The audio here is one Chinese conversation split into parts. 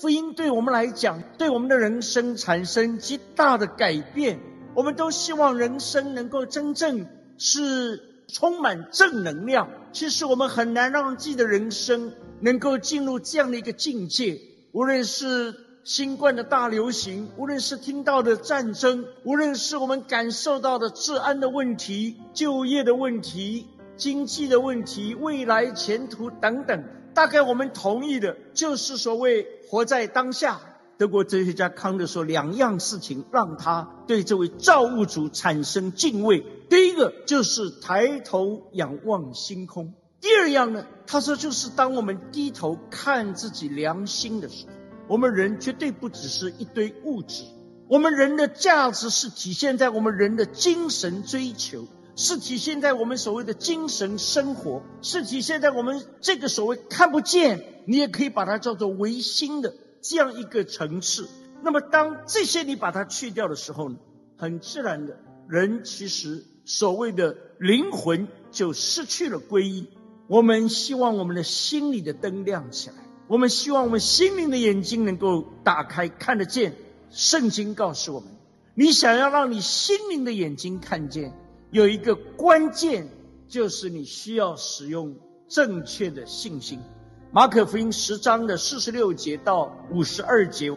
福音对我们来讲，对我们的人生产生极大的改变。我们都希望人生能够真正是充满正能量。其实我们很难让自己的人生能够进入这样的一个境界。无论是新冠的大流行，无论是听到的战争，无论是我们感受到的治安的问题、就业的问题、经济的问题、未来前途等等，大概我们同意的就是所谓活在当下。德国哲学家康德说，两样事情让他对这位造物主产生敬畏。第一个就是抬头仰望星空；第二样呢，他说就是当我们低头看自己良心的时候，我们人绝对不只是一堆物质，我们人的价值是体现在我们人的精神追求，是体现在我们所谓的精神生活，是体现在我们这个所谓看不见，你也可以把它叫做唯心的。这样一个层次，那么当这些你把它去掉的时候呢，很自然的，人其实所谓的灵魂就失去了皈依。我们希望我们的心里的灯亮起来，我们希望我们心灵的眼睛能够打开，看得见。圣经告诉我们，你想要让你心灵的眼睛看见，有一个关键，就是你需要使用正确的信心。马可福音十章的四十六节到五十二节，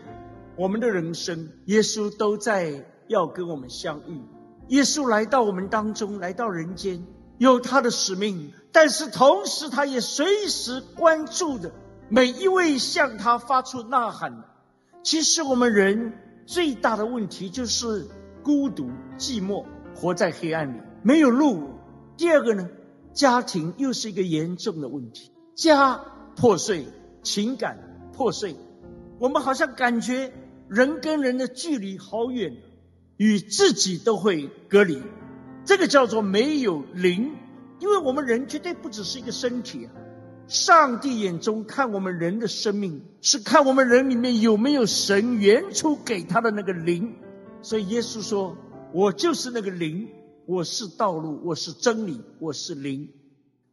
我们的人生，耶稣都在要跟我们相遇。耶稣来到我们当中，来到人间，有他的使命，但是同时他也随时关注着每一位向他发出呐喊。其实我们人最大的问题就是孤独、寂寞，活在黑暗里，没有路。第二个呢，家庭又是一个严重的问题，家。破碎，情感破碎，我们好像感觉人跟人的距离好远，与自己都会隔离。这个叫做没有灵，因为我们人绝对不只是一个身体啊。上帝眼中看我们人的生命，是看我们人里面有没有神原初给他的那个灵。所以耶稣说：“我就是那个灵，我是道路，我是真理，我是灵。”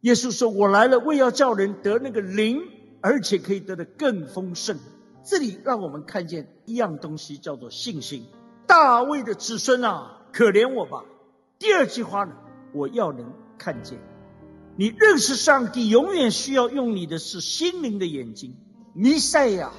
耶稣说：“我来了，为要叫人得那个灵，而且可以得的更丰盛。”这里让我们看见一样东西，叫做信心。大卫的子孙啊，可怜我吧！第二句话呢，我要能看见。你认识上帝，永远需要用你的是心灵的眼睛。弥赛亚，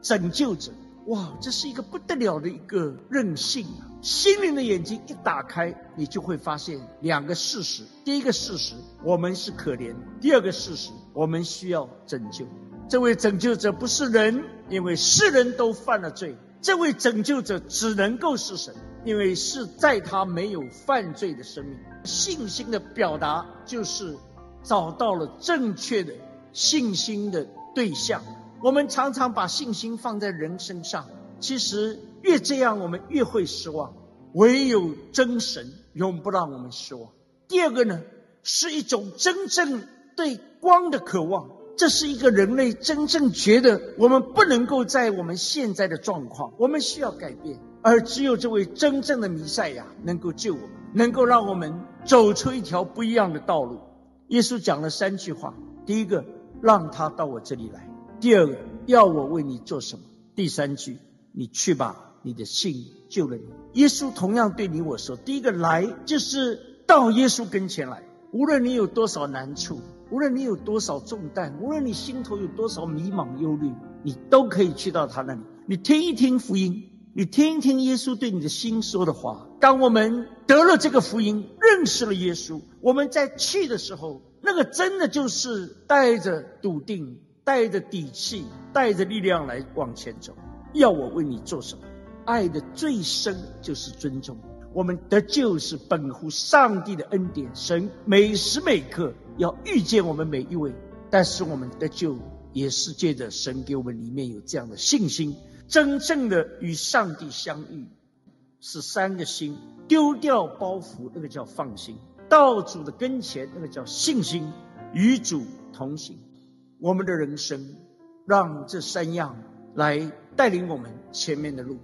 拯救者。哇，这是一个不得了的一个任性啊！心灵的眼睛一打开，你就会发现两个事实：第一个事实，我们是可怜；第二个事实，我们需要拯救。这位拯救者不是人，因为世人都犯了罪；这位拯救者只能够是神，因为是在他没有犯罪的生命。信心的表达就是找到了正确的信心的对象。我们常常把信心放在人身上，其实越这样，我们越会失望。唯有真神永不让我们失望。第二个呢，是一种真正对光的渴望，这是一个人类真正觉得我们不能够在我们现在的状况，我们需要改变，而只有这位真正的弥赛亚能够救我们，能够让我们走出一条不一样的道路。耶稣讲了三句话：第一个，让他到我这里来。第二个，要我为你做什么？第三句，你去吧，你的信救了你。耶稣同样对你我说：第一个来就是到耶稣跟前来，无论你有多少难处，无论你有多少重担，无论你心头有多少迷茫忧虑，你都可以去到他那里。你听一听福音，你听一听耶稣对你的心说的话。当我们得了这个福音，认识了耶稣，我们在去的时候，那个真的就是带着笃定。带着底气，带着力量来往前走。要我为你做什么？爱的最深就是尊重。我们得救是本乎上帝的恩典，神每时每刻要遇见我们每一位。但是我们得救也是借着神给我们里面有这样的信心，真正的与上帝相遇，是三个心：丢掉包袱，那个叫放心；到主的跟前，那个叫信心；与主同行。我们的人生，让这三样来带领我们前面的路。